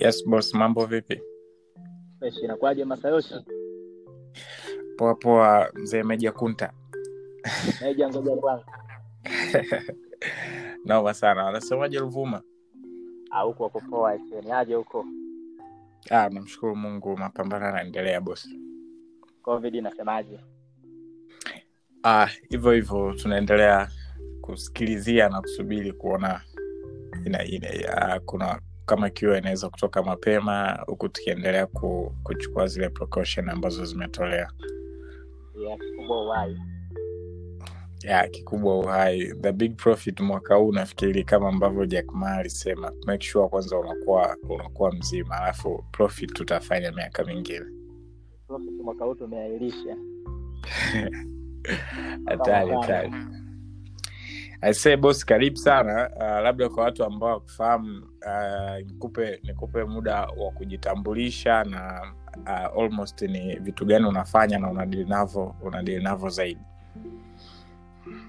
Yes boss, mambo vipi? Fresh, inakuwaje Masayoshi? Poa poa, mzee Meja Kunta. Meja, ngoja kwanza. Noma sana. Wanasemaje Ruvuma? Ah, huko wako poa, cheni. aje huko? Ah, namshukuru Mungu, mapambano yanaendelea boss. Covid inasemaje? Ah, hivyo hivyo tunaendelea kusikilizia na kusubiri kuona ina, ina, ah, kuna kama kiwa inaweza kutoka mapema huku tukiendelea ku, kuchukua zile precaution ambazo zimetolewa. Yeah, kikubwa uhai. yeah, kikubwa uhai the big profit mwaka huu nafikiri kama ambavyo Jack Ma alisema make sure kwanza unakuwa unakuwa mzima alafu profit tutafanya miaka mingine mwaka huu tumeahirisha. hatari hatari aisee bos karibu sana uh, labda kwa watu ambao wakufahamu uh, nikupe nikupe muda wa kujitambulisha na uh, almost ni vitu gani unafanya na unadili navo unadili navo zaidi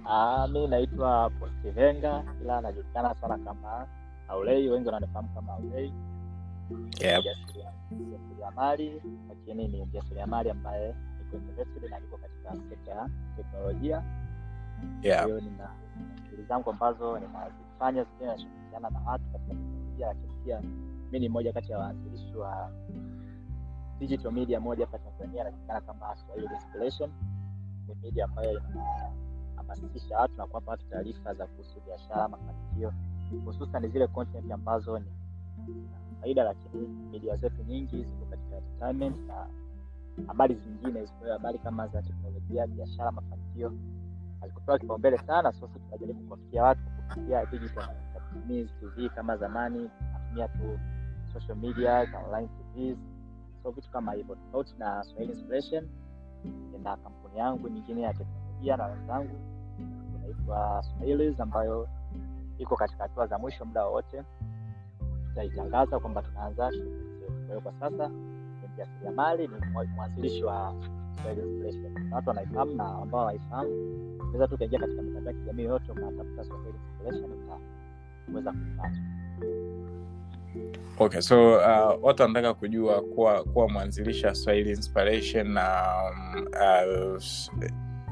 Ah, mi naitwa Postivenga ila anajulikana sana kama Aulei, wengi wananifahamu kama Aulei. yep. Mjasiria- Mjasiriamali, lakini ni mjasiriamali ambaye niko interested na niko katika sekta ya teknolojia. Yeah. hiyo nina shughuli zangu ambazo ninazifanya zinashirikiana na watu katika teknolojia, lakini pia mi ni mmoja kati ya waanzilishi wa digital media moja hapa Tanzania inajulikana kama Swahili Inspiration. Ni media ambayo inahamasisha watu na kuwapa watu taarifa za kuhusu biashara, mafanikio, hususan zile content ambazo ni faida, lakini media zetu nyingi ziko katika entertainment na habari zingine habari kama za teknolojia, biashara, mafanikio hazikupewa kipaumbele sana. Sasa tunajaribu kuwafikia watu kupitia TV kama zamani, tunatumia tu social media online TVs, so vitu kama hivyo. Tofauti na Swahili Inspiration, na kampuni yangu nyingine ya teknolojia na wenzangu inaitwa Swahilis ambayo iko katika hatua za mwisho. Muda wowote tutaitangaza kwamba tunaanza shughuli. Kwa hiyo kwa sasa ni mjasiriamali, ni mwanzilishi wa Watu wanaifahamu na ambao hawaifahamu unaweza tu ukaingia katika mitandao ya kijamii yote ukatafuta Swahili Inspiration utaweza kupata. okay so uh, watu wanataka kujua kuwa kuwa mwanzilishi wa swahili inspiration na um, uh,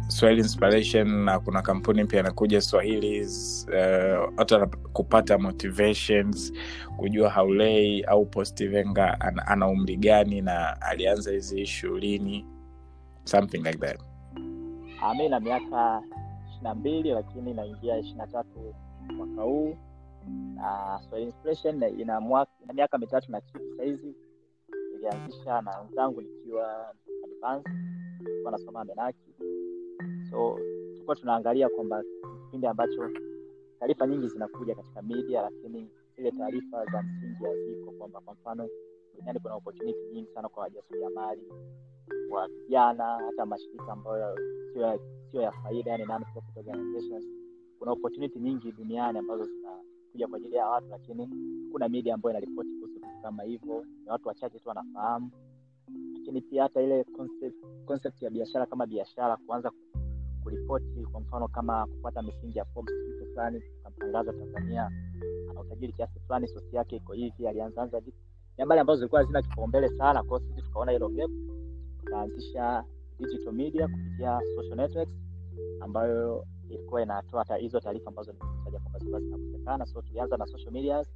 swahili inspiration na kuna kampuni mpya inakuja swahili uh, watu kupata motivations kujua haulei au postivenga ana, ana umri gani na alianza hizi ishu lini something like that. Mi na miaka ishiri na mbili lakini naingia ishiri na tatu mwaka huu. Na Inspiration ina, mwaka, ina miaka mitatu na kitu sahizi. Nilianzisha na wenzangu nikiwa advance, nilikuwa nasoma Menaki, so tulikuwa tunaangalia kwamba kipindi ambacho taarifa nyingi zinakuja katika media, lakini zile taarifa za msingi haziko, kwamba kwa mfano duniani kuna opportunity nyingi sana kwa wajasiriamali wa vijana, hata mashirika ambayo sio ya, sio ya faida, yani non-profit organizations. Kuna opportunity nyingi duniani ambazo zinakuja kwa ajili ya watu, lakini kuna media ambayo inaripoti kuhusu vitu kama hivyo, ni watu wachache tu wanafahamu. Lakini pia hata ile concept, concept ya biashara kama biashara kuanza kuripoti, kwa mfano kama kupata misingi ya Forbes, fulani tukamtangaza Tanzania ana utajiri kiasi fulani, sosi yake iko hivi, alianzaanza ni habari ambazo zilikuwa hazina kipaumbele sana. kwao. sisi tukaona hilo gap tukaanzisha digital media kupitia social networks ambayo ilikuwa inatoa hizo taarifa ambazo nimetaja kwamba zinakosekana. So tulianza na social medias,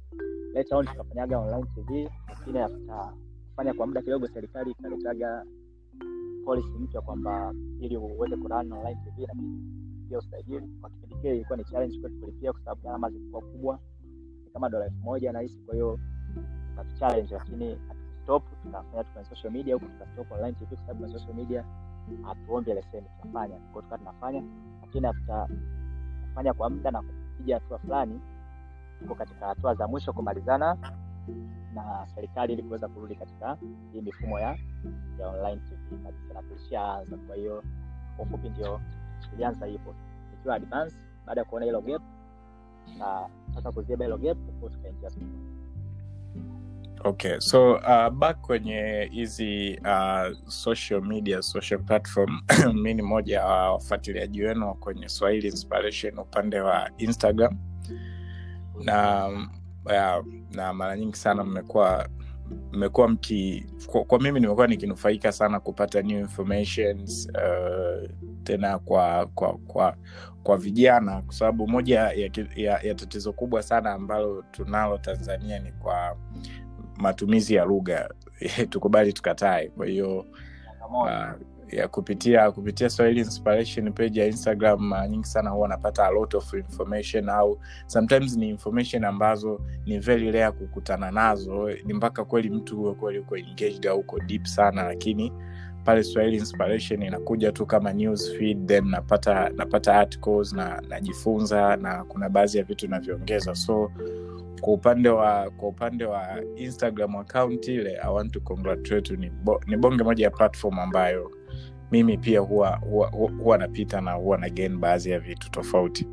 later on tukafanyaga online TV, lakini after kufanya kwa muda kidogo, serikali ikaletaga policy mpya kwamba ili uweze kurun online TV inabidi pia usajili. Kwa kipindi kile ilikuwa ni challenge kwetu kulipia, kwa sababu gharama zilikuwa kubwa, ni kama dola elfu moja nahisi. Kwa hiyo challenge lakini hatukustop tukafanya tuka social media huku tukastop online TV kwa sababu na social media hatuombi leseni tunafanya kwa hiyo tukawa tunafanya lakini after kufanya kwa muda na kupiga hatua fulani tuko katika hatua za mwisho kumalizana na serikali ili kuweza kurudi katika hii mifumo ya ya online TV kabisa. Na tulishaanza kwa hiyo kwa ufupi ndio ilianza hivyo. Ikiwa advance baada ya kuona hilo gap na sasa kuziba hilo gap tukaingia sokoni okay so uh, back kwenye hizi uh, social media social platform mi ni moja wa wafuatiliaji wenu kwenye swahili inspiration upande wa instagram. Na uh, na mara nyingi sana mmekuwa mmekuwa mki kwa, kwa mimi nimekuwa nikinufaika sana kupata new informations uh, tena kwa kwa kwa kwa vijana kwa sababu moja ya, ya, ya tatizo kubwa sana ambalo tunalo tanzania ni kwa matumizi ya lugha tukubali tukatae. Kwa hiyo uh, ya kupitia kupitia swahili inspiration page ya instagram mara nyingi sana huwa napata a lot of information au sometimes ni information ambazo ni very rare kukutana nazo. Ni mpaka kweli mtu huwe kweli uko engaged au uko deep sana lakini pale swahili inspiration inakuja tu kama news feed then napata napata articles na najifunza na kuna baadhi ya vitu navyoongeza. So kwa upande wa kwa upande wa instagram account ile i want to congratulate ni, bo, ni bonge moja ya platform ambayo mimi pia huwa huwa, huwa, napita na huwa na gain baadhi ya vitu tofauti.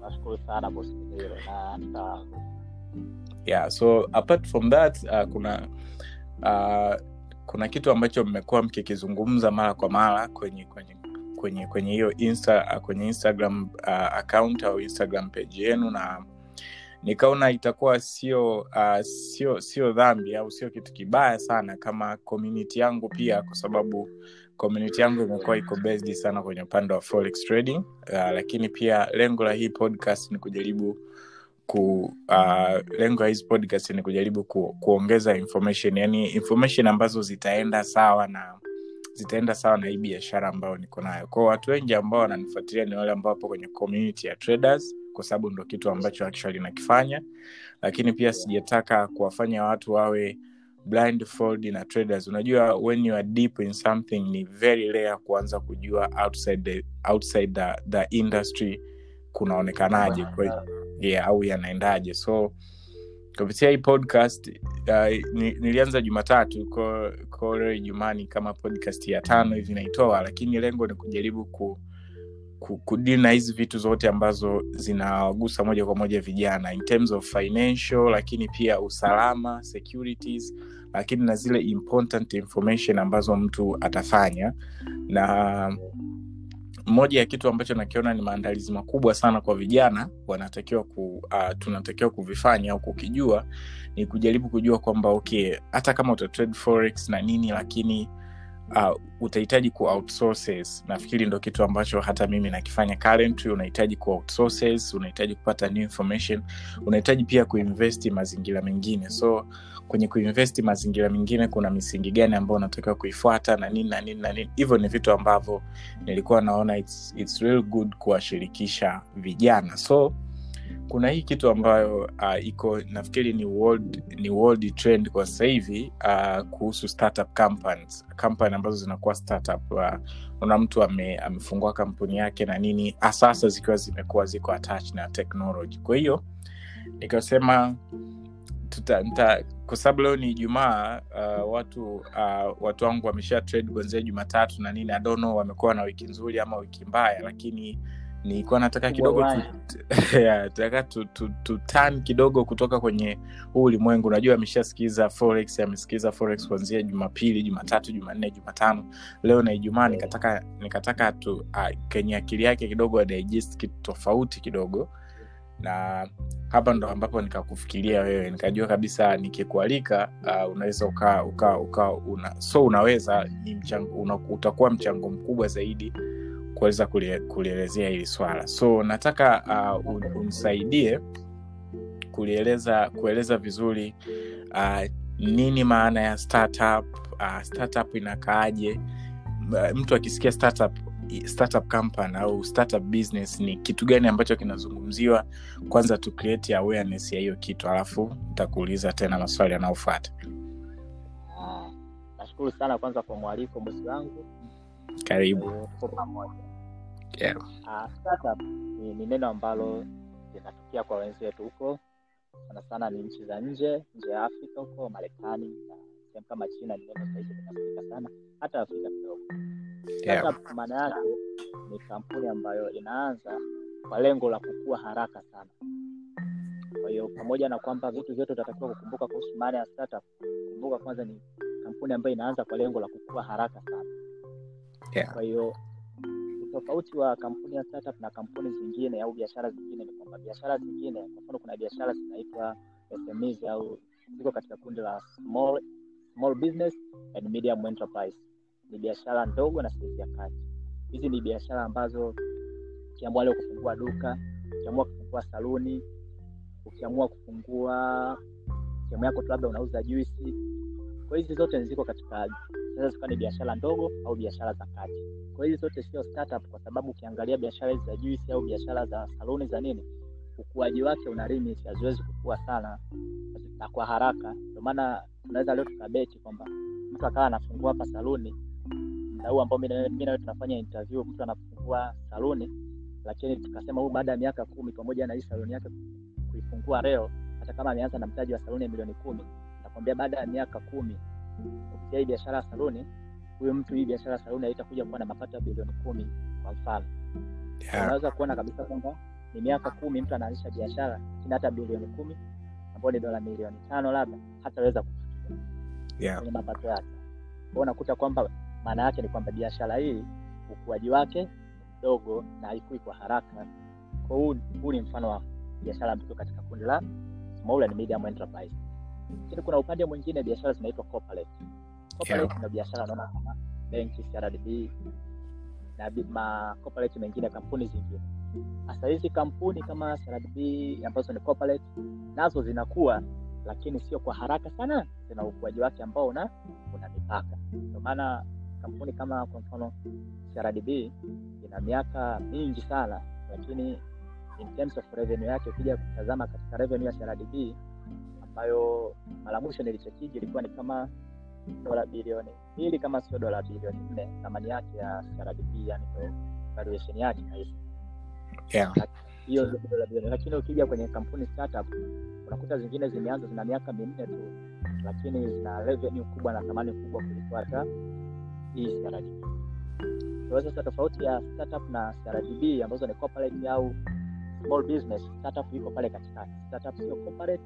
Nashukuru sana bosi yeah so apart from that uh, kuna uh, kuna kitu ambacho mmekuwa mkikizungumza mara kwa mara kwenye kwenye kwenye kwenye hiyo insta kwenye instagram uh, account au instagram page yenu na nikaona itakuwa sio uh, sio sio dhambi au sio kitu kibaya sana kama community yangu pia kwa sababu community yangu imekuwa iko based sana kwenye upande wa forex trading uh, lakini pia lengo la hii podcast ni kujaribu ku uh, lengo ya hizi podcast ni kujaribu ku, kuongeza information yani information ambazo zitaenda sawa na zitaenda sawa na hii biashara ambayo niko nayo. Kwao watu wengi ambao wananifuatilia ni wale ambao wapo kwenye community ya traders kwa sababu ndo kitu ambacho actually nakifanya. Lakini pia sijataka kuwafanya watu wawe blindfold na traders. Unajua when you are deep in something ni very rare kuanza kujua outside the, outside the, the industry kunaonekanaje. Kwa, yeah, au yanaendaje. So kupitia hii podcast uh, nilianza jumatatu ko leo ijumani kama podcast ya tano hivi naitoa lakini lengo ni kujaribu ku kudili na hizi vitu zote ambazo zinawagusa moja kwa moja vijana in terms of financial lakini pia usalama securities lakini na zile important information ambazo mtu atafanya. Na moja ya kitu ambacho nakiona ni maandalizi makubwa sana kwa vijana wanatakiwa ku, uh, tunatakiwa kuvifanya au kukijua ni kujaribu kujua kwamba okay hata kama uta forex na nini lakini uh, utahitaji ku outsources. Nafikiri ndo kitu ambacho hata mimi nakifanya currently. Unahitaji ku outsources unahitaji kupata new information unahitaji pia kuinvesti mazingira mengine. So kwenye kuinvesti mazingira mengine kuna misingi gani ambayo unatakiwa kuifuata na nini na nini na nini. Hivyo ni vitu ambavyo nilikuwa naona it's, it's real good kuwashirikisha vijana. So kuna hii kitu ambayo uh, iko nafikiri ni world, ni world trend kwa sasa hivi uh, kuhusu startup companies. Company ambazo zinakuwa startup uh, mtu ame, amefungua kampuni yake na nini asasa zikiwa zimekuwa ziko attach na technology. Kwa hiyo nikasema kwa sababu leo ni ijumaa uh, watu uh, watu wangu wamesha trade kuanzia jumatatu na nini adono wamekuwa na wiki nzuri ama wiki mbaya lakini nilikuwa nataka kidogo nataka tu, tu, tu turn kidogo kutoka kwenye huu ulimwengu. Unajua ameshasikiza forex amesikiza forex kuanzia jumapili jumatatu jumanne jumatano. Leo na ijumaa nikataka nikataka tu uh, kenye akili yake kidogo adigest kitu tofauti kidogo. Na hapa ndo ambapo nikakufikiria wewe nikajua kabisa nikikualika uh, unaweza uka, uka, uka una, so unaweza ni mchango, una, utakuwa mchango mkubwa zaidi kuweza kulielezea hili swala. So nataka uh, un, unisaidie kulieleza kueleza vizuri uh, nini maana ya startup uh, startup inakaaje? Mtu akisikia startup startup company au startup business ni kitu gani ambacho kinazungumziwa? Kwanza tu create awareness ya hiyo kitu alafu nitakuuliza tena maswali yanayofuata. Ah, nashukuru sana kwanza kwa mwaliko bosi wangu. Karibu. Pamoja. Yeah. uh, startup ni, ni neno ambalo linatokea kwa wenzetu huko sana sana ni nchi za nje nje ya afrika huko marekani na sehemu kama china ni neno sahizi linatumika sana hata afrika kidogo Maana yake ni kampuni ambayo inaanza kwa lengo la kukua haraka sana. Kwa hiyo pamoja na kwamba vitu vyote utatakiwa kukumbuka kuhusu maana ya startup kumbuka kwanza ni kampuni ambayo inaanza kwa lengo la kukua haraka sana. Yeah. kwa hiyo utofauti wa kampuni ya startup na kampuni zingine au biashara zingine ni kwamba biashara zingine kwa mfano kuna biashara zinaitwa SMEs au ziko katika kundi la small, small business and medium enterprise ni biashara ndogo na saizi ya kati hizi ni biashara ambazo ukiamua leo kufungua duka ukiamua kufungua saluni ukiamua kufungua sehemu yako tu labda unauza juisi kwa hizi zote ziko katika zinaweza zikawa ni biashara ndogo au biashara za kati. Kwa hizi zote sio startup kwa sababu ukiangalia biashara hizi za juisi au biashara za saluni za nini ukuaji wake una limit haziwezi kukua sana na kwa haraka. Ndio maana tunaweza leo tukabeti kwamba mtu akawa anafungua hapa saluni muda huu ambao mi nawe tunafanya interview mtu anafungua saluni lakini tukasema huu baada ya miaka kumi pamoja na hii saluni yake kuifungua leo hata kama ameanza na mtaji wa saluni ya milioni kumi nakwambia baada ya miaka kumi kupitia hii biashara ya saluni huyu mtu hii biashara ya saluni haitakuja kuwa na mapato ya bilioni kumi kwa mfano yeah. unaweza kuona kabisa kwamba ni miaka kumi mtu anaanzisha biashara lakini hata bilioni kumi ambayo ni dola milioni tano labda hataweza kufikia Yeah. kwenye mapato yake kwao unakuta kwamba maana yake ni kwamba biashara hii ukuaji wake ni mdogo na haikui kwa haraka. Kwa huu huu ni mfano wa biashara mtoto katika kundi la small and medium enterprise. Lakini kuna upande mwingine biashara zinaitwa corporate. Corporate Yeah. na biashara naona kama benki CRDB na ma corporate mengine kampuni zingine. Hasa hizi kampuni kama CRDB ambazo ni corporate nazo zinakuwa lakini sio kwa haraka sana zina ukuaji wake ambao una una mipaka. Ndio maana kampuni kama kwa mfano CRDB ina miaka mingi sana lakini in terms of revenue yake ukija kutazama katika revenue ya CRDB ambayo mara mwisho nilichekiji ilikuwa ni kama dola bilioni mbili kama sio dola bilioni nne thamani yake ya CRDB yani ndo valuation yake Yeah. hiyo ndio dola bilioni lakini ukija kwenye kampuni startup unakuta zingine zimeanza zina miaka minne tu lakini zina revenue kubwa na thamani kubwa kuliko hata hii CRDB. Kwa sasa tofauti ya startup na CRDB ambazo ni corporate au small business, startup iko pale katikati. Startup sio corporate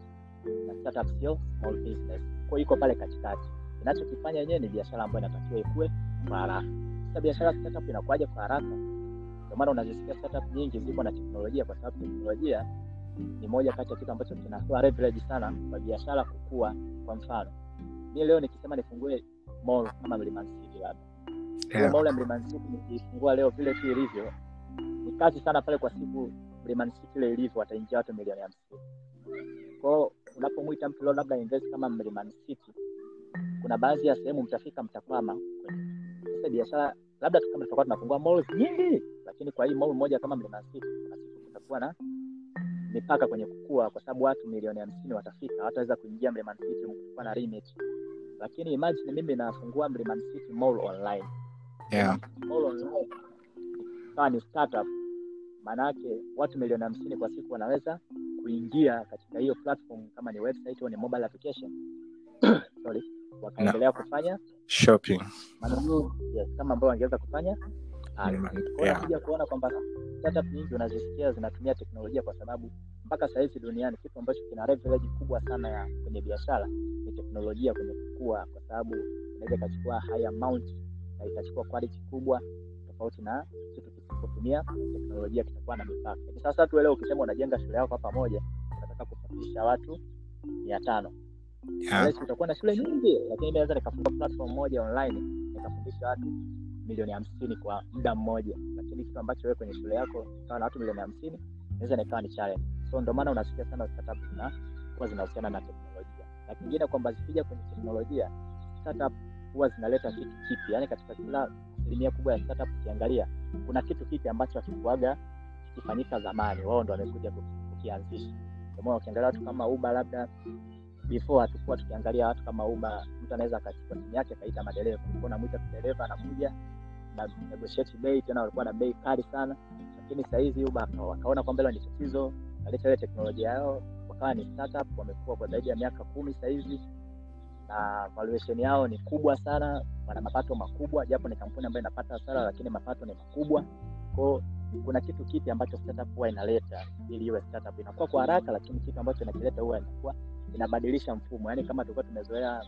na startup sio small business, kwa iko pale katikati. Inachokifanya yenyewe ni biashara ambayo inatakiwa ikue kwa haraka. Sasa biashara startup inakuaje kwa haraka? Ndio maana unazisikia startup nyingi ziko na teknolojia, kwa sababu teknolojia ni moja kati ya kitu ambacho kinatoa leverage sana kwa biashara kukua. Kwa mfano, mi leo nikisema nifungue mall kama Mlimani City labda Yeah. mall ya Mlimani City nikiifungua leo vile tu ilivyo, ni kazi sana pale kwa siku Mlimani City ile ilivyo, wataingia watu milioni hamsini. Kwao unapomwita mtu leo labda invest kama Mlimani City, kuna baadhi ya sehemu mtafika mtakwama. Sasa biashara labda kama tutakuwa tunafungua malls nyingi, lakini kwa hii mall moja kama Mlimani City, kuna siku kutakuwa na mipaka kwenye kukua, kwa sababu watu milioni hamsini watafika, wataweza kuingia Mlimani City, kuwa na limit. Lakini imagine mimi nafungua Mlimani City Mall online Yeah. Mall online kama ni startup, maanaake watu milioni hamsini kwa siku wanaweza kuingia katika hiyo platform, kama ni website au ni mobile application sorry, wakaendelea kufanya Shopping. manunuzi yes, kama ambao wangeweza kufanya pale. Mm, Kwa hiyo Yeah. nakuja kuona kwamba startup nyingi unazisikia zinatumia teknolojia, kwa sababu mpaka sahizi duniani kitu ambacho kina leverage kubwa sana ya kwenye biashara ni teknolojia kwenye kukua, kwa sababu inaweza ikachukua high amount na ikachukua quality kubwa, tofauti na kitu kisipotumia teknolojia kitakuwa na mipaka. lakini sasa tu leo ukisema unajenga shule yako hapa moja, unataka kufundisha watu mia tano Yeah. Utakuwa na shule nyingi, lakini mi naweza nikafungua platform moja online nikafundisha watu milioni hamsini kwa muda mmoja, lakini kitu ambacho wewe kwenye shule yako kawa na watu milioni hamsini inaweza nikawa ni challenge. So ndio maana unasikia sana startup zina huwa zinahusiana na teknolojia, na kingine kwamba zikija kwenye teknolojia startup huwa zinaleta kitu kipi, yani katika kila asilimia kubwa ya startup ukiangalia, kuna kitu kipi ambacho hakikuaga kikifanyika zamani, wao ndo wamekuja kuki- kukianzisha. ndomana ukiangalia watu kama uba labda before hatukuwa tukiangalia watu kama Uber, mtu anaweza akachukua simu yake akaita madereva, ulikuwa unamwita dereva anakuja na negotiate bei, tena walikuwa na bei kali sana, lakini sasa hizi Uber wakaona kwamba hilo ni tatizo, waleta ile teknolojia yao, wakawa ni startup, wamekuwa kwa zaidi ya miaka kumi sasa hizi na valuation yao ni kubwa sana, wana mapato makubwa, japo ni kampuni ambayo inapata hasara, lakini mapato ni makubwa. Kwao kuna kitu kipi ambacho startup huwa inaleta ili iwe startup, inakuwa kwa haraka, lakini kitu ambacho inakileta huwa inakuwa inabadilisha mfumo. yaani kama tulikuwa tumezoea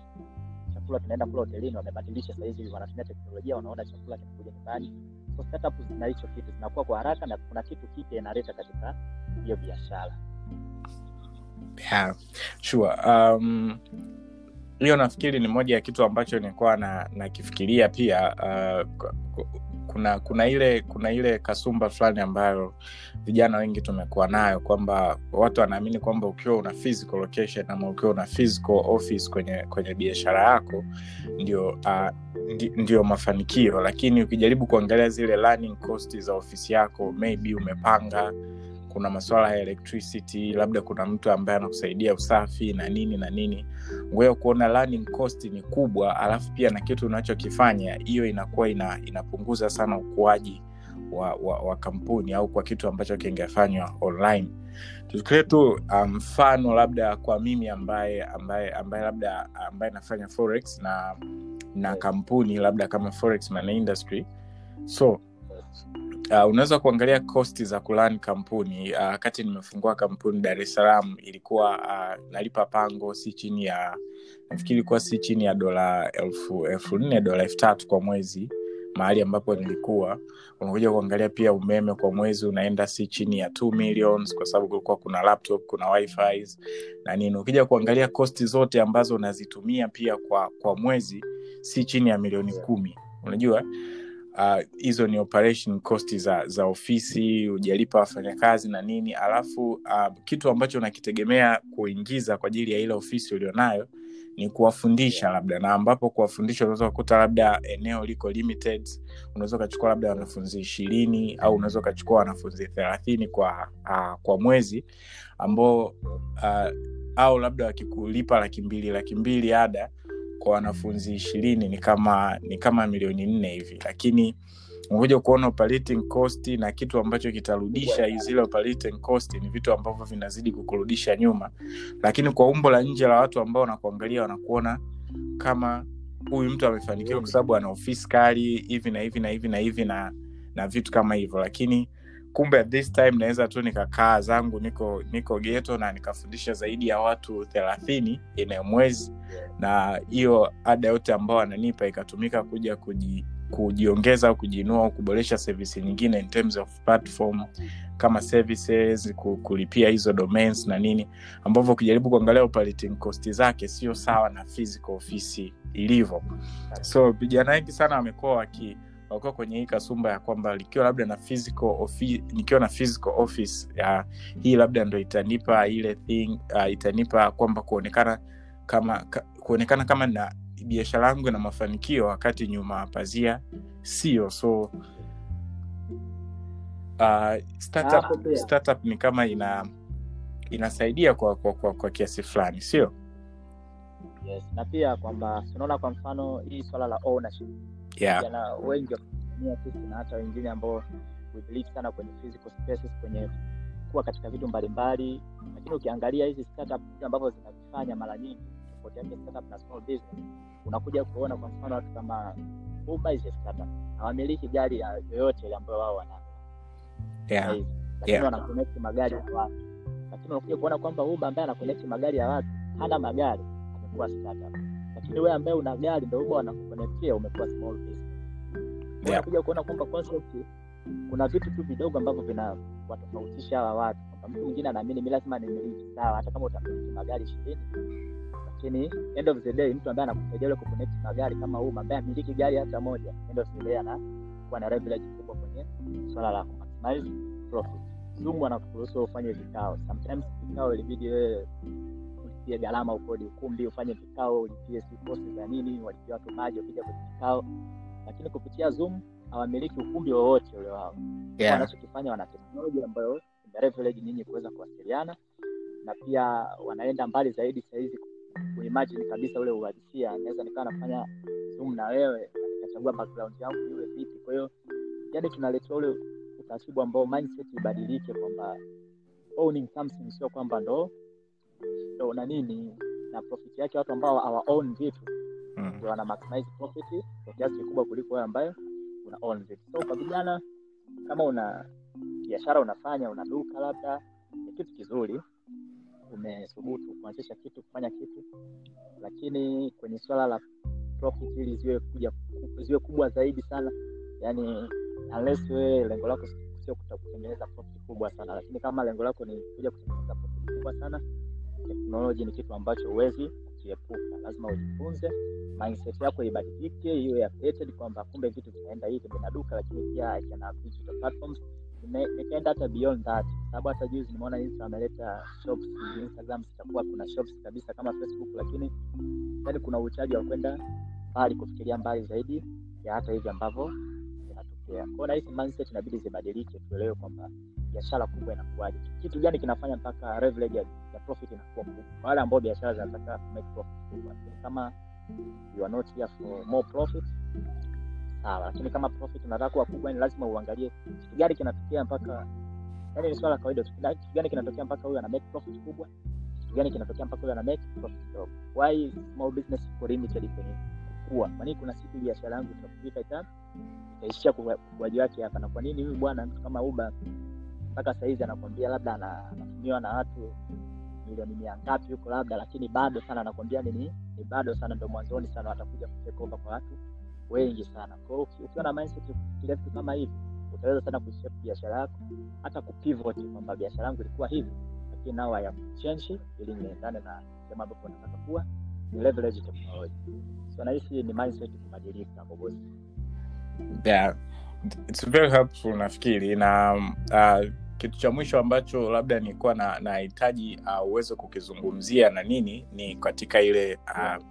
chakula tunaenda kula hotelini, wamebadilisha sahizi wanatumia teknolojia, wanaona chakula kinakuja nyumbani. So startup zina hicho kitu, zinakuwa kwa haraka na kuna kitu kipya inaleta katika hiyo biashara. yeah, sure. um, hiyo nafikiri ni moja ya kitu ambacho nilikuwa na nakifikiria pia uh, kuna kuna ile kuna ile kasumba fulani ambayo vijana wengi tumekuwa nayo kwamba watu wanaamini kwamba ukiwa una physical location ama ukiwa una physical office kwenye kwenye biashara yako ndio uh, ndio mafanikio. Lakini ukijaribu kuangalia zile learning cost za ofisi yako maybe umepanga kuna masuala ya electricity labda kuna mtu ambaye anakusaidia usafi na nini na nini. Kwahiyo kuona learning cost ni kubwa alafu pia na kitu unachokifanya hiyo inakuwa ina, inapunguza sana ukuaji wa, wa, wa kampuni au kwa kitu ambacho kingefanywa online. Tuchukulie tu mfano um, labda kwa mimi ambaye ambaye ambaye labda ambaye nafanya forex na na kampuni labda kama forex industry. So uh, unaweza kuangalia kosti za kulani kampuni. Uh, nimefungua kampuni dar es salaam ilikuwa uh, nalipa pango si chini ya nafikiri ilikuwa si chini ya dola elfu nne dola elfu tatu kwa mwezi mahali ambapo nilikuwa. Unakuja kuangalia pia umeme kwa mwezi unaenda si chini ya 2 millions kwa sababu kulikuwa kuna laptop kuna wifi na nini. Ukija kuangalia kosti zote ambazo unazitumia pia kwa kwa mwezi si chini ya milioni kumi. Unajua hizo uh, ni operation cost za za ofisi ujalipa wafanyakazi na nini. Alafu uh, kitu ambacho unakitegemea kuingiza kwa ajili ya ile ofisi ulionayo ni kuwafundisha labda. Na ambapo kuwafundisha unaweza ukakuta labda eneo liko limited unaweza ukachukua labda wanafunzi ishirini au unaweza ukachukua wanafunzi thelathini kwa uh, kwa mwezi ambao uh, au labda wakikulipa laki mbili laki mbili ada kwa wanafunzi ishirini ni kama ni kama milioni nne hivi. Lakini unakuja kuona operating cost na kitu ambacho kitarudisha zile operating cost ni vitu ambavyo vinazidi kukurudisha nyuma. Lakini kwa umbo la nje la watu ambao wanakuangalia wanakuona kama huyu mtu amefanikiwa kwa sababu ana ofisi kali hivi na hivi na hivi na hivi na na vitu kama hivyo. Lakini kumbe at this time naweza tu nikakaa zangu niko niko geto na nikafundisha zaidi ya watu thelathini ina mwezi. Na hiyo ada yote ambao ananipa ikatumika kuja kuji, kujiongeza au kujiinua au kuboresha servisi nyingine in terms of platform kama services kulipia hizo domains na nini ambavyo ukijaribu kuangalia operating cost zake sio sawa na physical ofisi ilivyo. So vijana wengi sana wamekuwa waki wakiwa kwenye hii kasumba ya kwamba likiwa labda na physical office, nikiwa na physical office uh, hii labda ndo itanipa ile thing uh, itanipa kwamba kuonekana kama ka, kuonekana kama na biashara yangu na mafanikio wakati nyuma pazia sio so uh, startup, startup ni kama ina inasaidia kwa kwa, kwa, kwa kiasi fulani sio? Yes na pia kwamba unaona kwa mfano hii swala la ownership yeah. vijana wengi wakutumia sisi na hata wengine ambao believe sana kwenye physical spaces kwenye kuwa katika vitu mbalimbali lakini ukiangalia hizi startup ambavyo zinavifanya mara nyingi tofauti yake startup na small business unakuja kuona kwa mfano watu kama Uber is a startup hawamiliki gari yoyote ile ambayo wao wana yeah. lakini Yeah. wana magari ya watu lakini unakuja kuona kwamba Uber ambaye ana magari ya watu hana magari amekuwa startup lakini wewe ambaye una gari ndio Uber wanakuconnectia umekuwa small business. Yeah. unakuja kuona kwamba concept kuna vitu tu vidogo ambavyo vinawatofautisha hawa watu. Kwamba mtu mwingine anaamini mi lazima nimiliki. Sawa hata kama utamiliki magari ishirini lakini end of the day mtu ambaye anakusaidia ule kuconnect magari kama huu ambaye amiliki gari hata moja end of the day anakuwa na leverage kubwa kwenye swala la kumaximize profit. Zoom wanakuruhusu ufanye vikao. Sometimes vikao ilibidi wewe ulipie gharama ukodi ukumbi ufanye vikao ulipie si kosi za nini walipie watu maji wapija kwenye vikao lakini kupitia Zoom hawamiliki ukumbi wowote ule wao. Yeah. wanachokifanya wana teknoloji ambayo imerevelage nyinyi kuweza kuwasiliana na pia wanaenda mbali zaidi sahizi kuimajini kabisa ule uhalisia. Naweza nikawa nafanya zoom na wewe nikachagua background yangu iwe vipi. Kwa hiyo yani tunaletea ule utaratibu ambao mindset ibadilike kwamba owning something sio kwamba ndo ndo na nini na profit yake watu ambao hawa own vitu Mm. ndio wana maximize profit kwa kiasi kikubwa kuliko wewe ambayo una own vitu so kwa vijana kama una biashara unafanya una duka labda ni kitu kizuri umethubutu kuanzisha kitu kufanya kitu lakini kwenye swala la profit ili ziwe kuja ziwe kubwa zaidi sana yani unless wewe lengo lako sio kutengeneza profit kubwa sana lakini kama lengo lako ni kuja kutengeneza profit kubwa sana teknoloji ni kitu ambacho huwezi kukiepuka lazima ujifunze. Mindset yako ibadilike iwe updated kwamba kumbe vitu vinaenda hivi. Vina duka lakini pia kana digital platforms. Nikaenda hata beyond that. Sababu hata juzi nimeona Instagram ameleta shops instagram zitakuwa kuna shops kabisa kama facebook lakini yani kuna uchaji wa kwenda mbali kufikiria mbali zaidi ya hata hivi ambavyo vinatokea kwao nahisi mindset inabidi zibadilike tuelewe kwamba biashara kubwa inakuwaje. Kitu gani kinafanya mpaka leverage ya profit inakuwa kubwa kwa wale ambao biashara zinataka make profit kubwa. Kama you are not here for more profit sawa. Lakini kama profit unataka kuwa kubwa ni lazima uangalie kitu gani kinatokea mpaka yani ni swala kawaida kitu gani kinatokea mpaka huyu ana make profit kubwa? Kitu gani kinatokea mpaka huyu ana make profit kidogo why small business iko limited kwenye kukua. Kwa nini kuna siku biashara yangu itafika ita itaishia ukuaji wake hapa? Na kwa nini huyu bwana mtu kama uba mpaka sahizi anakwambia labda ana- anatumiwa na watu milioni mia ngapi huko labda lakini bado sana anakwambia nini, ni bado sana ndo mwanzoni sana watakuja kutake over kwa watu wengi sana. Kwa ukiwa na mindset kama hivi utaweza sana kushape biashara yako hata kupivot kwamba biashara yangu ilikuwa hivi lakini nao ya change ili niendane na sehemu ambapo nataka kuwa leverage technology. So nahisi ni mindset kubadilika kwa yeah. It's very helpful nafikiri. Na uh, kitu cha mwisho ambacho labda nilikuwa na nahitaji uh, kukizungumzia na nini ni katika ile uh,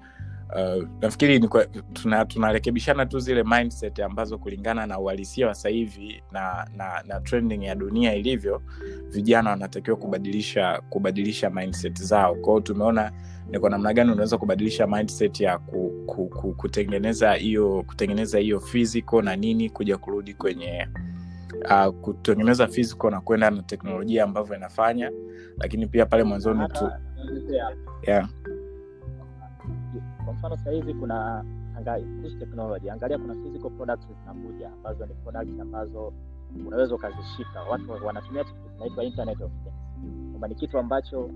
uh, nafikiri tunarekebishana tuna tunarekebishana tu zile mindset ambazo kulingana na uhalisia wa sahivi na, na na trending ya dunia ilivyo vijana wanatakiwa kubadilisha kubadilisha mindset zao kwao tumeona ni kwa namna gani unaweza kubadilisha mindset ya ku, ku, ku, kutengeneza hiyo kutengeneza hiyo physical na nini kuja kurudi kwenye uh, kutengeneza physical na kwenda na teknolojia ambavyo inafanya lakini pia pale mwanzoni tu yeah. Kwa mfano sasa hivi kuna kuhusu angalia kuna physical products zinakuja ambazo ni products ambazo unaweza ukazishika. Watu wanatumia kitu internet of kwamba ni kitu ambacho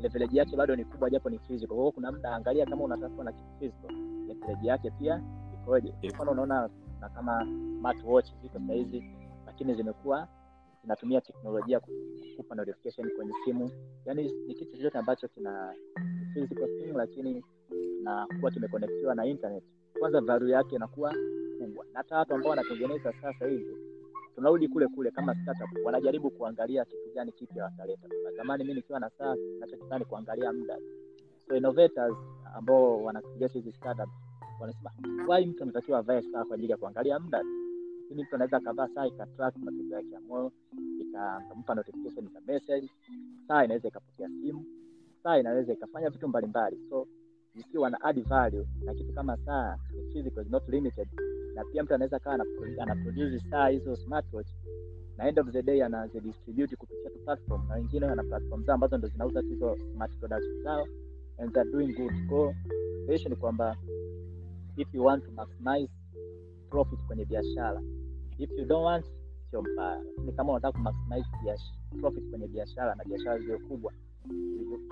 leverage yake bado ni kubwa japo ni physical. Kwa kuna muda angalia kama unatafuta na kitu physical leverage yake pia ikoje. Kwa mfano unaona na kama smartwatch ziko sasa lakini zimekuwa zinatumia teknolojia kukupa notification kwenye simu. Yani ni kitu chochote ambacho kina physical thing lakini na kuwa kimekonektiwa na internet. Kwanza value yake inakuwa kubwa. Na hata watu ambao wanatengeneza sasa hivi tunarudi kule kule kama startup wanajaribu kuangalia kitu gani kipya wataleta. Kwa zamani mi nikiwa na saa nachokifani kuangalia muda. So innovators ambao wanakuja hizi startup wanasema why mtu anatakiwa avae saa kwa ajili ya kuangalia muda? Lakini mtu anaweza akavaa saa ikatrack mapigo yake ya moyo ikampa notification za message saa inaweza ikapokea simu. Saa inaweza ikafanya vitu mbalimbali. So zikiwa na add value na kitu kama saa physical, not limited. Na pia mtu anaweza kawa anaproduce saa hizo smartwatch na end of the day anazidistribute kupitia tu platform. Na wengine wana platform zao ambazo ndo zinauza hizo smart products zao and they're doing good. Ko kesho ni kwamba if you want to maximize profit kwenye biashara if you don't want sio mbaya. Lakini kama unataka kumaximize profit kwenye biashara na biashara ziwe kubwa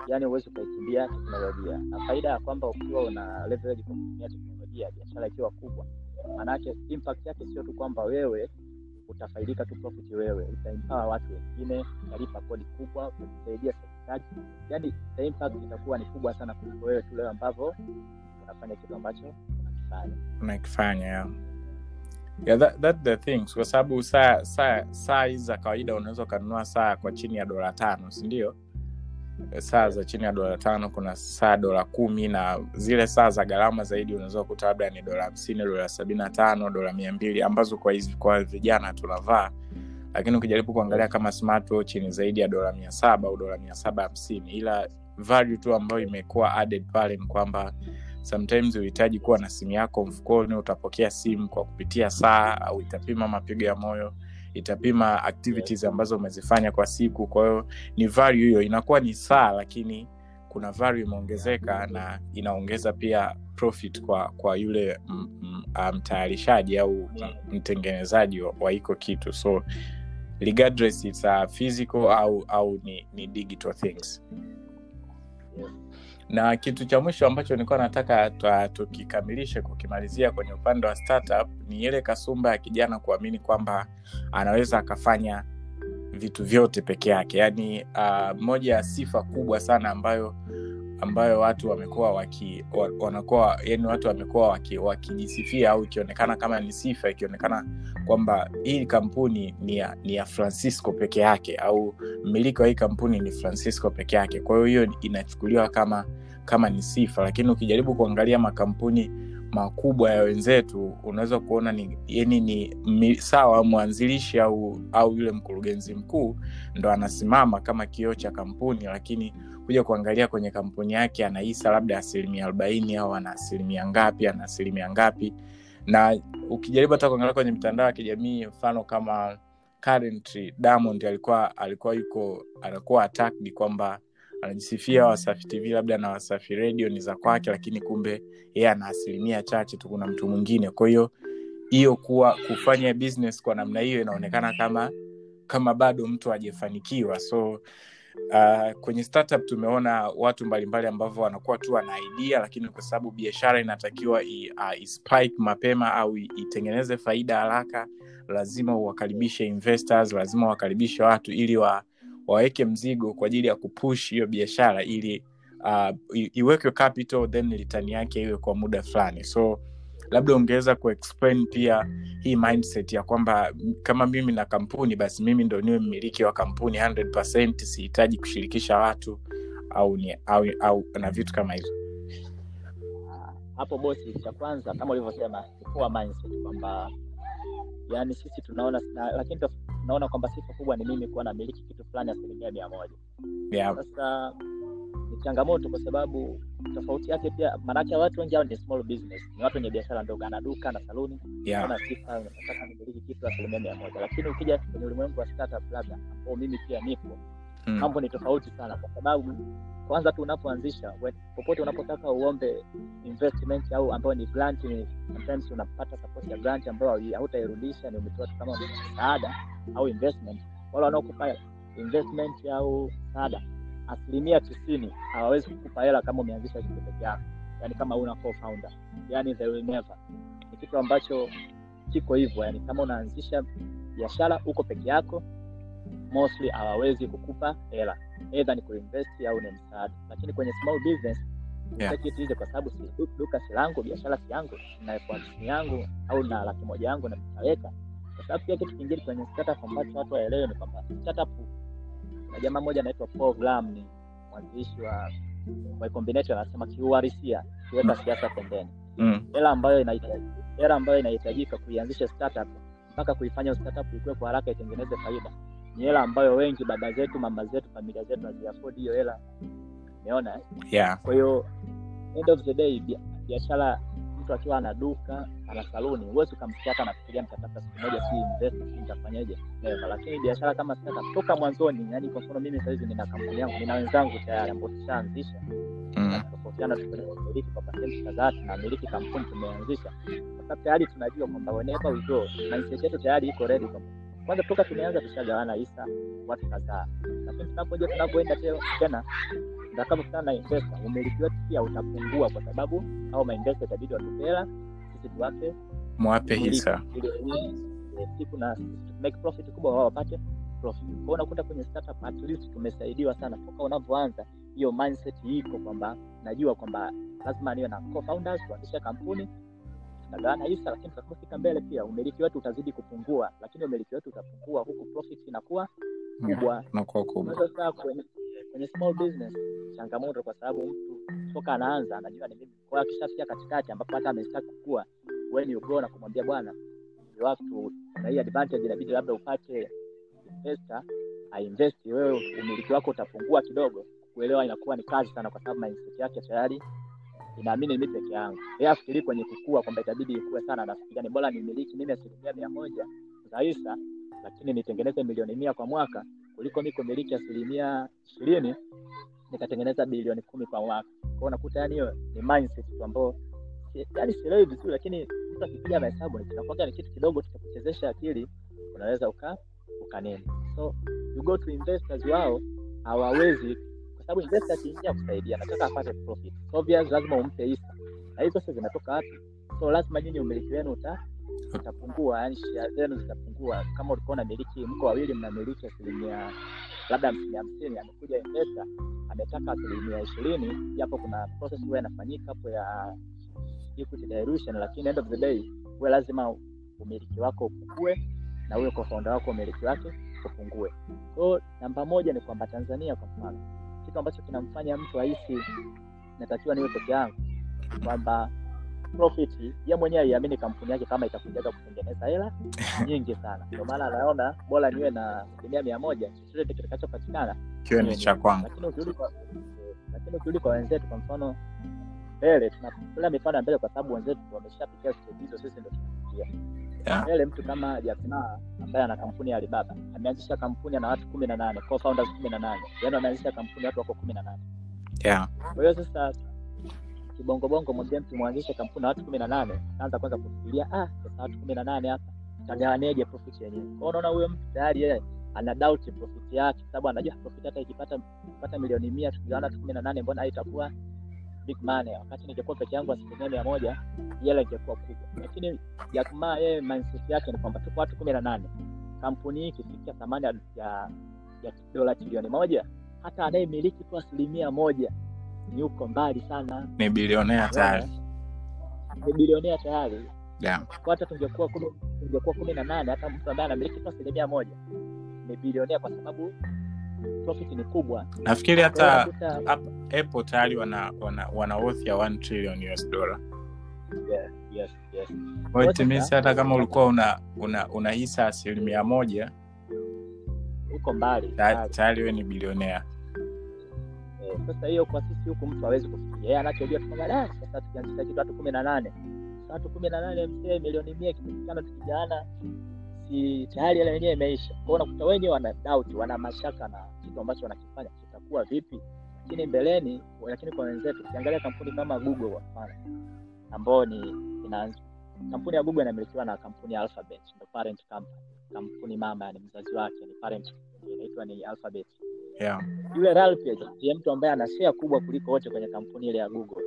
yani huwezi ukaikimbia teknolojia. Na faida ya kwamba ukiwa una leverage kwa kutumia teknolojia biashara ikiwa kubwa maanake impact yake sio tu kwamba wewe utafaidika tu profit wewe utaimpawa watu wengine utalipa kodi kubwa utasaidia serikali. Yani impact itakuwa ni kubwa sana kuliko wewe tu leo ambavyo unafanya kitu ambacho unakifanya. Unakifanya yeah. That, that the things kwa sababu saa hizi za kawaida unaweza ukanunua saa kwa chini ya dola tano sindio saa za chini ya dola tano kuna saa dola kumi na zile saa za gharama zaidi unaweza kukuta labda ni dola hamsini dola sabini na tano dola mia mbili ambazo kwa hizi kwa vijana tunavaa. Lakini ukijaribu kuangalia kama smartwatch ni zaidi ya dola mia saba au dola mia saba hamsini ila value tu ambayo imekuwa added pale ni kwamba sometimes uhitaji kuwa na simu yako mfukoni utapokea simu kwa kupitia saa au itapima mapigo ya moyo itapima activities ambazo umezifanya kwa siku. Kwa hiyo ni value hiyo inakuwa ni saa lakini kuna value imeongezeka na inaongeza pia profit kwa kwa yule mtayarishaji au mtengenezaji wa, wa iko kitu. So regardless it's a physical au au ni, ni digital things. Yes. Na kitu cha mwisho ambacho nilikuwa nataka tukikamilishe kukimalizia kwenye upande wa startup ni ile kasumba ya kijana kuamini kwamba anaweza akafanya vitu vyote peke yake. Yaani uh, moja ya sifa kubwa sana ambayo ambayo watu wamekuwa waki wanakuwa yani watu wamekuwa wakijisifia waki au ikionekana kama ni sifa ikionekana kwamba hii kampuni ni ya, ni ya francisco peke yake au mmiliki wa hii kampuni ni francisco peke yake. Kwa hiyo hiyo inachukuliwa kama kama ni sifa. Lakini ukijaribu kuangalia makampuni makubwa ya wenzetu unaweza kuona ni yani ni sawa mwanzilishi au au yule mkurugenzi mkuu ndo anasimama kama kioo cha kampuni lakini kuja kuangalia kwenye kampuni yake anahisa labda asilimia arobaini au ana asilimia ngapi ana asilimia ngapi. Na ukijaribu hata kuangalia kwenye mitandao ya kijamii mfano kama currently diamond alikuwa alikuwa yuko anakuwa attacked kwamba anajisifia wasafi tv labda na wasafi redio ni za kwake lakini kumbe yeye ana asilimia chache tu kuna mtu mwingine. Kwa hiyo hiyo kuwa kufanya business kwa namna hiyo inaonekana kama kama bado mtu hajafanikiwa. So uh, kwenye startup tumeona watu mbalimbali ambavyo wanakuwa tu wana idea lakini kwa sababu biashara inatakiwa i, uh, ispike mapema au itengeneze faida haraka lazima uwakaribishe investors lazima uwakaribishe watu ili wa, waweke mzigo kwa ajili ya kupush hiyo biashara ili uh, iwekwe capital then return yake iwe kwa muda fulani. So labda ungeweza kuexplain pia hii mindset ya kwamba kama mimi na kampuni basi mimi ndo niwe mmiliki wa kampuni 100 sihitaji kushirikisha watu au, ni, au, au na vitu kama hivyo hapo bosi cha kwanza kama ulivyosema kuwa mindset kwamba yani sisi tunaona na, lakini tunaona kwamba sifa kubwa ni mimi kuwa namiliki kitu fulani asilimia mia moja yeah. sasa changamoto kwa sababu tofauti yake pia maanake watu wengi hao ni small business ni watu wenye biashara ndogo ana duka na saluni Yeah. ana sifa nataka nimiliki kitu asilimia mia moja lakini ukija kwenye ulimwengu wa startup labda ambao mimi pia nipo Mm. mambo ni tofauti sana kwa sababu kwanza tu unapoanzisha popote unapotaka uombe investment au ambayo ni grant ni sometimes unapata support ya grant ambayo hautairudisha ni umetoa tu kama msaada au investment wale wanaokupa investment au msaada asilimia tisini hawawezi kukupa hela kama umeanzisha kitu peke yako. Yani kama una co-founder yani they will never. Ni kitu ambacho kiko hivyo yani kama unaanzisha biashara uko peke yako mostly hawawezi kukupa hela. Either ni kuinvest au ni msaada. Lakini kwenye small business Yeah. take it kwa sababu si duka si langu biashara si yangu na elfu hamsini yangu au na laki moja yangu na nitaweka. Kwa sababu pia kitu kingine kwenye startup ambacho watu waelewe ni kwamba startup na jamaa mmoja anaitwa Paul Graham ni mwanzilishi wa Y Combinator anasema kiuhalisia kiweka siasa pembeni Mm. hela ambayo inahitajika hela ambayo inahitajika kuianzisha startup mpaka kuifanya startup ikue kwa haraka itengeneze faida ni hela ambayo wengi baba zetu mama zetu familia zetu haziafodi hiyo hela umeona eh? Yeah. kwa hiyo end of the day biashara mtu akiwa ana duka ana saluni huwezi ukamsikia hata anafikiria mtatafuta siku moja si invest si nitafanyaje? Never. Lakini biashara kama startup toka mwanzoni yani kwa mfano mimi sahizi nina kampuni yangu nina wenzangu tayari ambao tushaanzisha. Mm. tofautiana tumiliki kwa pasenti kadhaa tunamiliki kampuni tumeanzisha. Sasa tayari tunajua kwamba whenever we go mindset yetu tayari iko ready kwanza toka tumeanza tushagawana hisa watu kadhaa. Lakini tunapoja tunapoenda tena tutakapokutana na investor umiliki wetu pia utapungua kwa sababu au mainvestor itabidi watupe hela sisi tuwape. Mwape hisa. siku na make profit kubwa wao wapate profit. Kwao unakuta kwenye startup at least tumesaidiwa sana toka unavyoanza hiyo mindset iko kwamba najua kwamba lazima niwe na co-founders kuanzisha kampuni tunagawana hisa lakini tutakapofika mbele pia umiliki wetu utazidi kupungua lakini umiliki wetu utapungua huku profit inakuwa kubwa. nakuwa kubwa. Sasa kwenye, small business changamoto kwa sababu mtu toka anaanza anajua ni mimi. Kwa akishafikia katikati ambapo hata amestaki kukua when ni go na kumwambia bwana you have na hii advantage inabidi labda upate investor ainvest wewe umiliki wako utapungua kidogo. Kuelewa inakuwa ni kazi sana kwa sababu mindset yake tayari inaamini mimi peke yangu. Yeye afikiri kwenye kukua kwamba itabidi ikue sana anafikiria ni bora nimiliki mimi asilimia mia moja za lakini nitengeneze milioni mia kwa mwaka kuliko mi kumiliki asilimia ishirini nikatengeneza bilioni kumi kwa mwaka. Kwao unakuta yani hiyo ni mindset tu ambao yani sielewi vizuri lakini mtu akipiga mahesabu ni ni kitu kidogo tutakuchezesha akili unaweza uka ukanini so you go to investors wao hawawezi kwa sababu investor akiingia kusaidia nataka apate profit. So obvious lazima umpe hisa. Na hizo sasa zinatoka wapi? So lazima nyinyi umiliki wenu uta zitapungua yani share zenu zitapungua. Kama ulikuwa unamiliki mko wawili mnamiliki asilimia labda hamsini hamsini amekuja investor ametaka asilimia ishirini japo kuna process huwa inafanyika hapo ya equity dilution lakini end of the day huwa lazima umiliki wako upungue na huyo co-founder wako umiliki wake upungue so namba moja ni kwamba tanzania kwa mfano kitu ambacho kinamfanya mtu ahisi natakiwa niwe peke yangu kwamba profit ye mwenyewe aiamini kampuni yake kama itakujaga kutengeneza hela nyingi sana. Ndio maana anaona bora niwe na asilimia mia moja chochote kitakachopatikana kiwe ni cha kwangu. lakini ukirudi kwa wenzetu kwa mfano mbele tunatolea mifano ya mbele kwa sababu wenzetu wameshapitia stage hizo sisi ndo tunapitia. Yeah. mbele mtu kama Jack Ma ambaye ana kampuni ya Alibaba ameanzisha kampuni ana watu kumi na nane co-founders kumi na nane. Yaani wameanzisha kampuni watu wako kumi na nane. Yeah. kwa hiyo sasa kibongobongo mwambie mtu kampuni na watu kumi na nane. Kaanza kwanza kufikiria ah sasa watu kumi na nane hapa. Tagawaneje profit yenyewe? Kwao unaona huyo mtu tayari yeye ana doubt profit yake sababu anajua profit hata ikipata ikipata milioni mia tukigawana watu kumi na nane mbona haitakuwa big money? Wakati ningekuwa peke yangu asilimia mia moja hela ingekuwa kubwa. Lakini Jack Ma yeye mindset yake ni kwamba tuko watu kumi na nane. Kampuni hii ikifikia thamani ya, ya dola trilioni moja hata anayemiliki tu asilimia moja ni uko mbali sana. Ni bilionea tayari. ni bilionea tayari. Yeah. kwa hata tungekuwa kumi tungekuwa kumi na nane hata mtu ambaye anamiliki tu asilimia moja ni bilionea kwa sababu profit ni kubwa. Nafikiri hata Ap- apple tayari wana, wana, wana worth ya 1 trillion us dollar. Yes, yes, yes. Kwa hiyo hata kama ulikuwa una una, una hisa asilimia moja uko mbali tayari we ni bilionea sasa hiyo kwa sisi huku mtu hawezi kufikia, yeye anachojua tu kwamba "Ah, sasa tukianzisha kitu watu kumi na nane. Watu kumi na nane mzee, milioni mia ikipatikana tukigawana si tayari hela yenyewe imeisha. Kwao unakuta wenyewe wana doubt wana mashaka na kitu ambacho wanakifanya. Kitakuwa vipi? Lakini mbeleni lakini kwa wenzetu ukiangalia kampuni kama google kwa mfano ambao ni ina kampuni ya google inamilikiwa na kampuni ya alphabet ndo parent company. Kampuni mama yani mzazi wake ni parent inaitwa ni alphabet yeah. yule Ralph ndiye mtu ambaye ana share kubwa kuliko wote kwenye kampuni ile ya Google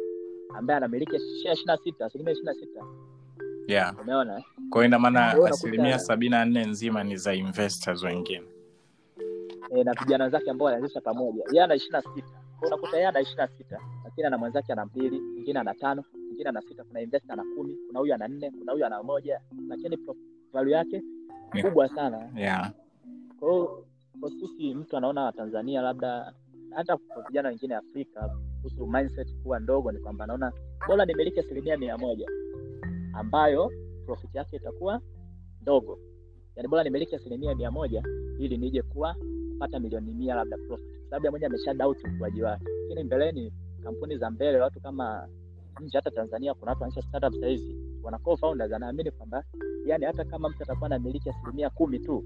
ambaye anamiliki share ishirini na sita asilimia ishirini na sita yeah. umeona eh? kwa hiyo ina maana asilimia sabini na nne nzima ni za investors wengine e, na vijana zake ambao walianzisha pamoja yeye ana ishirini na sita Kwa unakuta yeye ana ishirini na sita lakini ana mwenzake ana mbili mwingine ana tano mwingine ana sita kuna investor ana kumi kuna huyu ana nne kuna huyu ana moja lakini value yake kubwa sana yeah. kwa hiyo sisi mtu anaona Tanzania labda hata kwa vijana wengine Afrika kuhusu mindset kuwa ndogo ni kwamba anaona bora nimiliki asilimia mia moja ambayo profit yake itakuwa ndogo. Yani bora nimiliki asilimia mia moja ili nije kuwa pata milioni mia labda profit. Sababu amesha doubt ukuaji wake. Lakini mbeleni kampuni za mbele watu kama nje hata Tanzania kuna watu wanaanzisha startup sahizi wana co-founders anaamini kwamba yani hata kama mtu atakuwa anamiliki asilimia kumi tu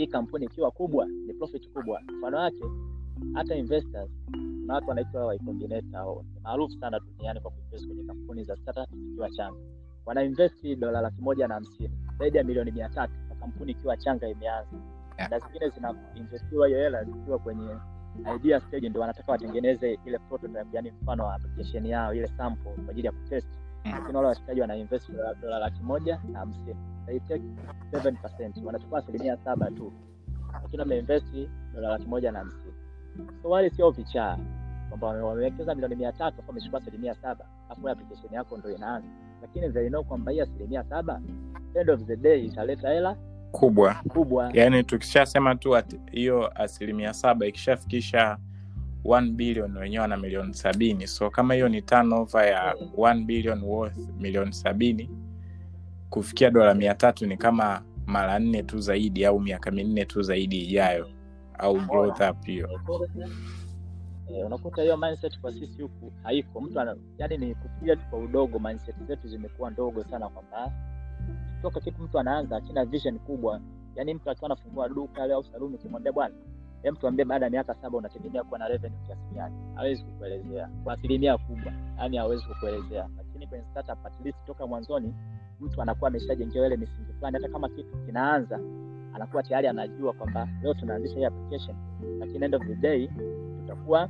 hii kampuni ikiwa kubwa ni profit kubwa mfano wake hata investors na watu wanaitwa Y Combinator maarufu sana duniani kwa kuinvest kwenye kampuni za startup ikiwa changa wana invest dola laki moja na hamsini zaidi ya milioni mia tatu na kampuni ikiwa changa imeanza Yeah. na zingine zinainvestiwa hiyo hela zikiwa kwenye idea stage ndo wanataka watengeneze ile prototype yani mfano wa application yao ile sample kwa ajili ya kutest. Lakini wale washikaji wana invest dola- laki moja na hamsini. They take 7%, wanachukua asilimia saba tu. Lakini wameinvesti dola laki moja na hamsini. So wale sio vichaa. Kwamba wamewekeza milioni mia tatu afu wamechukua asilimia saba. Afu application yako ndo inaanza. Lakini zaino kwamba hii asilimia saba end of the day italeta hela kubwa. kubwa. Yaani tukishasema tu hiyo asilimia saba ikishafikisha 1 billion wenyewe wana milioni sabini. So kama hiyo ni turnover ya 1 billion worth milioni sabini kufikia dola mia tatu ni kama mara nne tu zaidi au miaka minne tu zaidi ijayo au growth up hiyo. Eh, unakuta hiyo mindset kwa sisi huku haiko. Mtu ana yani ni kufikiria tu kwa udogo mindset zetu zimekuwa ndogo sana kwamba toka kitu mtu anaanza akina vision kubwa. Yani mtu akiwa anafungua duka au saluni ukimwambia bwana hem tuambie baada ya miaka saba unategemea kuwa na revenue kiasi gani? Hawezi kukuelezea. Kwa asilimia kubwa. Yani hawezi kukuelezea. Lakini kwenye startup at least toka mwanzoni mtu anakuwa ameshajengewa ile misingi fulani. Hata kama kitu kinaanza anakuwa tayari anajua kwamba leo tunaanzisha hii application lakini end of the day tutakuwa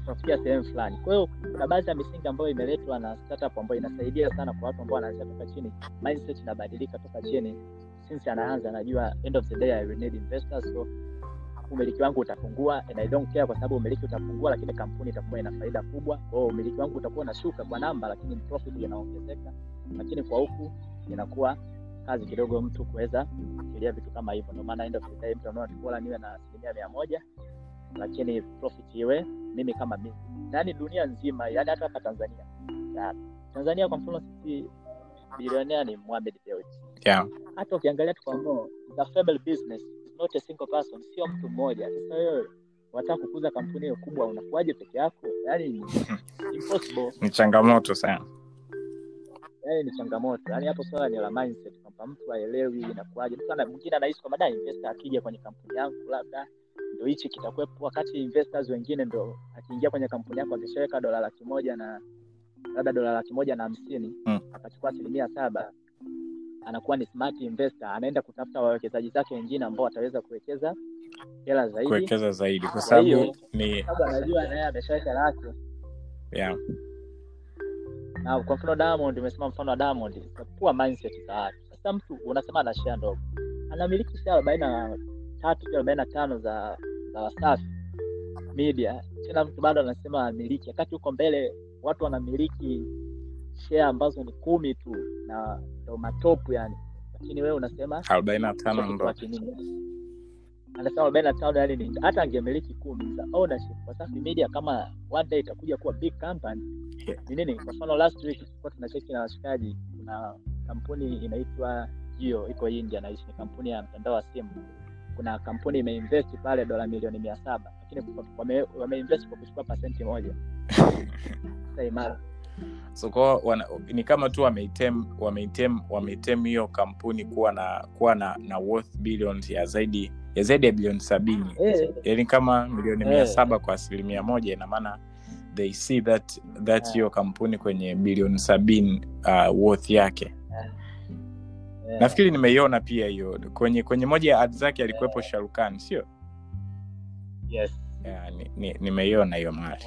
tutafikia sehemu fulani. Kwa hiyo kuna baadhi ya misingi ambayo imeletwa na startup ambayo inasaidia sana kwa watu ambao wanaanzia toka chini. Mindset inabadilika toka chini. Since anaanza anajua end of the day I will need investors so umiliki wangu utapungua and I don't care kwa sababu umiliki utapungua lakini kampuni itakuwa ina faida kubwa. Kwa hiyo umiliki wangu utakuwa unashuka kwa namba lakini profit inaongezeka. Lakini kwa huku inakuwa kazi kidogo mtu kuweza kufikiria vitu kama hivyo. Ndio maana end of the day mtu anaona bora niwe na asilimia mia moja lakini profit iwe mimi kama mimi. Yaani dunia nzima yaani hata hapa tanzania. Ya, tanzania kwa mfano sisi bilionea ni Mohamed Dewji. Yeah. hata ukiangalia tu kwa the family business not a single person sio mtu mmoja. Sasa wewe wataka kukuza kampuni hiyo kubwa unakuaje peke yako? Yani ni impossible. Ni changamoto sana. Yani ni changamoto. Yani hapo swala ni la mindset kwamba mtu aelewi inakuaje mtu ana mwingine anahisi kwamba da investor akija kwenye kampuni yangu labda ndo hichi kitakuwepo. Wakati investors wengine ndo akiingia kwenye kampuni yako akishaweka dola laki moja na labda dola laki moja na hamsini Mm. akachukua asilimia saba anakuwa ni smart investor anaenda kutafuta wawekezaji zake wengine ambao wataweza kuwekeza hela zaidi. Kuwekeza zaidi kwa sababu ni anajua naye ameshaweka lake. Yeah. na kwa mfano Diamond umesema mfano wa Diamond poor mindset za watu. Sasa mtu unasema ana share ndogo. Anamiliki share arobaini na tatu tu arobaini na tano za za Wasafi media. Tena mtu bado anasema amiliki. Wakati huko mbele watu wanamiliki share ambazo ni kumi tu na ndo matopu yani. Lakini wewe unasema arobaini na tano ndo. anasema arobaini na tano yani ni hata angemiliki kumi za ownership Wasafi media kama one day itakuja kuwa big company. Ni nini? Kwa mfano last week tulikuwa tunacheki na washikaji kuna kampuni inaitwa Jio iko India naishi ni kampuni ya mtandao wa simu. Kuna kampuni imeinvesti pale dola milioni mia saba lakini wameinvesti wame- kwa kuchukua pasenti moja. Sasa imara so kwa wana, ni kama tu wameitem wameitem wameitem hiyo kampuni kuwa na kuwa na, na worth billions ya zaidi ya zaidi ya bilioni sabini. Eh, yaani kama milioni Eh. mia saba kwa asilimia moja inamaana they see that that hiyo yeah. kampuni kwenye bilioni sabini uh, worth yake. Eh, nafikiri nimeiona pia hiyo kwenye kwenye moja ya ad zake alikuwepo sharukan sio? Yes. Yeah, ni- ni- nimeiona hiyo mahali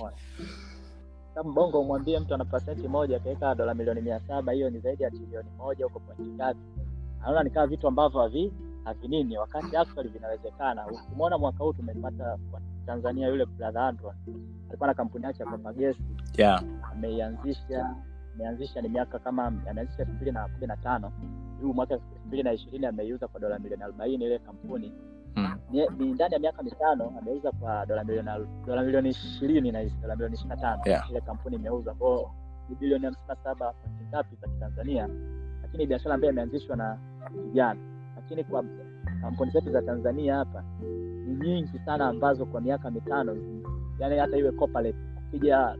kama bongo umwambie mtu ana pasenti moja akaweka dola milioni mia saba hiyo ni zaidi ya trilioni moja huko pointi ngapi? Anaona ni kama vitu ambavyo havi havinini wakati actually vinawezekana. Ukimwona mwaka huu tumepata tanzania yule brother Andron alikuwa na kampuni yake ya kopa gesi yeah. ameianzisha ameanzisha ni miaka kama ameanzisha elfu mbili na kumi na tano. Huu mwaka elfu mbili na ishirini ameiuza kwa dola milioni arobaini ile kampuni. ni, ni ndani ya miaka mitano ameuza kwa dola milioni dola milioni ishirini na hizi dola milioni ishiri na tano. Yeah. ile kampuni imeuza kwao ni bilioni hamsini na saba pointi ngapi za kitanzania. Lakini biashara ambayo imeanzishwa na vijana. Lakini kwa kampuni zetu za tanzania hapa ni nyingi sana ambazo kwa miaka mitano yani hata iwe corporate ukija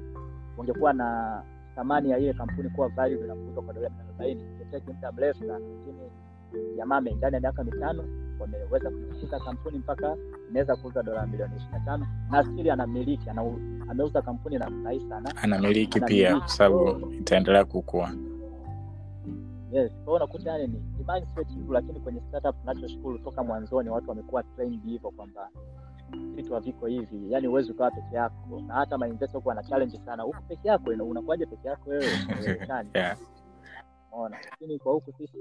ungekuwa na thamani ya ile kampuni kuwa value na kwa dola mia arobaini ingeteki muda mrefu sana. Lakini jamaa ndani ya miaka mitano wameweza kufikisha kampuni mpaka inaweza kuuza dola milioni ishiri na tano. Na stili anamiliki ana, ameuza kampuni na mrahisi sana. Anamiliki ana pia kwa sababu itaendelea kukua. Yes kwa unakuta yani ni, ni mindset tu lakini kwenye startup tunachoshukuru toka mwanzoni watu wamekuwa trained hivyo kwamba vitu haviko hivi. Yani huwezi ukawa peke yako. Na hata mainvestor huko wana challenge sana. Huku peke yako unakuaje peke yako wewe? Yeah. ona lakini kwa huku sisi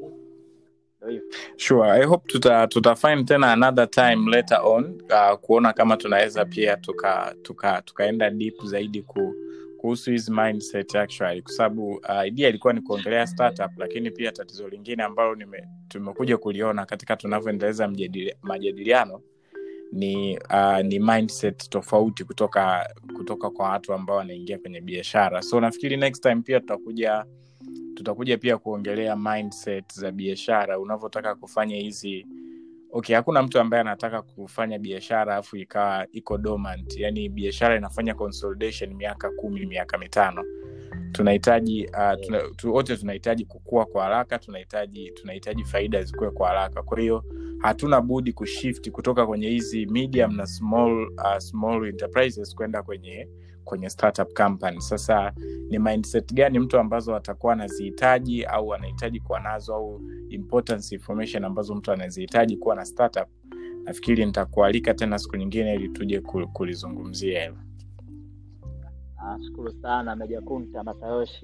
sure i hope tuta, tuta tena another time later on uh, kuona kama tunaweza pia tuka tuka tukaenda deep zaidi ku, kuhusu hizi mindset actually kwa sababu uh, idea ilikuwa ni kuongelea startup lakini pia tatizo lingine ambalo tumekuja kuliona katika tunavyoendeleza majadiliano ni uh, ni mindset tofauti kutoka kutoka kwa watu ambao wanaingia kwenye biashara. So nafikiri next time pia tutakuja tutakuja pia kuongelea mindset za biashara. Unavyotaka kufanya hizi okay hakuna mtu ambaye anataka kufanya biashara alafu ikawa iko dormant. Yani biashara inafanya consolidation miaka kumi miaka mitano. Tunahitaji uh, tuna, tu, wote tunahitaji kukua kwa haraka tunahitaji tunahitaji faida zikuwe kwa haraka. Kwa hiyo hatuna budi kushift kutoka kwenye hizi medium na small uh, small enterprises kwenda kwenye kwenye startup company. Sasa ni mindset gani mtu ambazo atakuwa anazihitaji au anahitaji kuwa nazo au importance information ambazo mtu anazihitaji kuwa na startup? Nafikiri nitakualika tena siku nyingine ili tuje kulizungumzia hilo. Nashukuru sana meja kunta masayoshi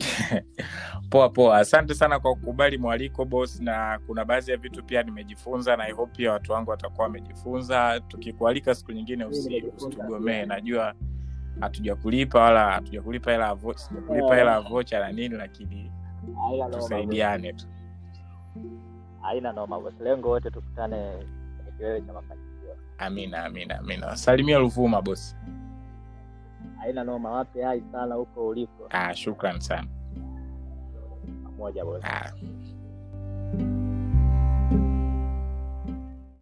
poa poa. Asante sana kwa kukubali mwaliko bos na kuna baadhi ya vitu pia nimejifunza na I hope pia watu wangu watakuwa wamejifunza. Tukikualika siku nyingine usi- usitugomee pia. Najua hatujakulipa wala hatujakulipa hela ya vo- sijakulipa hela vocha na nini lakini tusaidiane tu. Haina noma lengo wote tukutane kwenye kiwewe cha mafanikio. Amina amina amina. Salimia ruvuma bosi haina noma. Wape hai sana huko uliko. Ah, shukran sana. Pamoja bosi ah.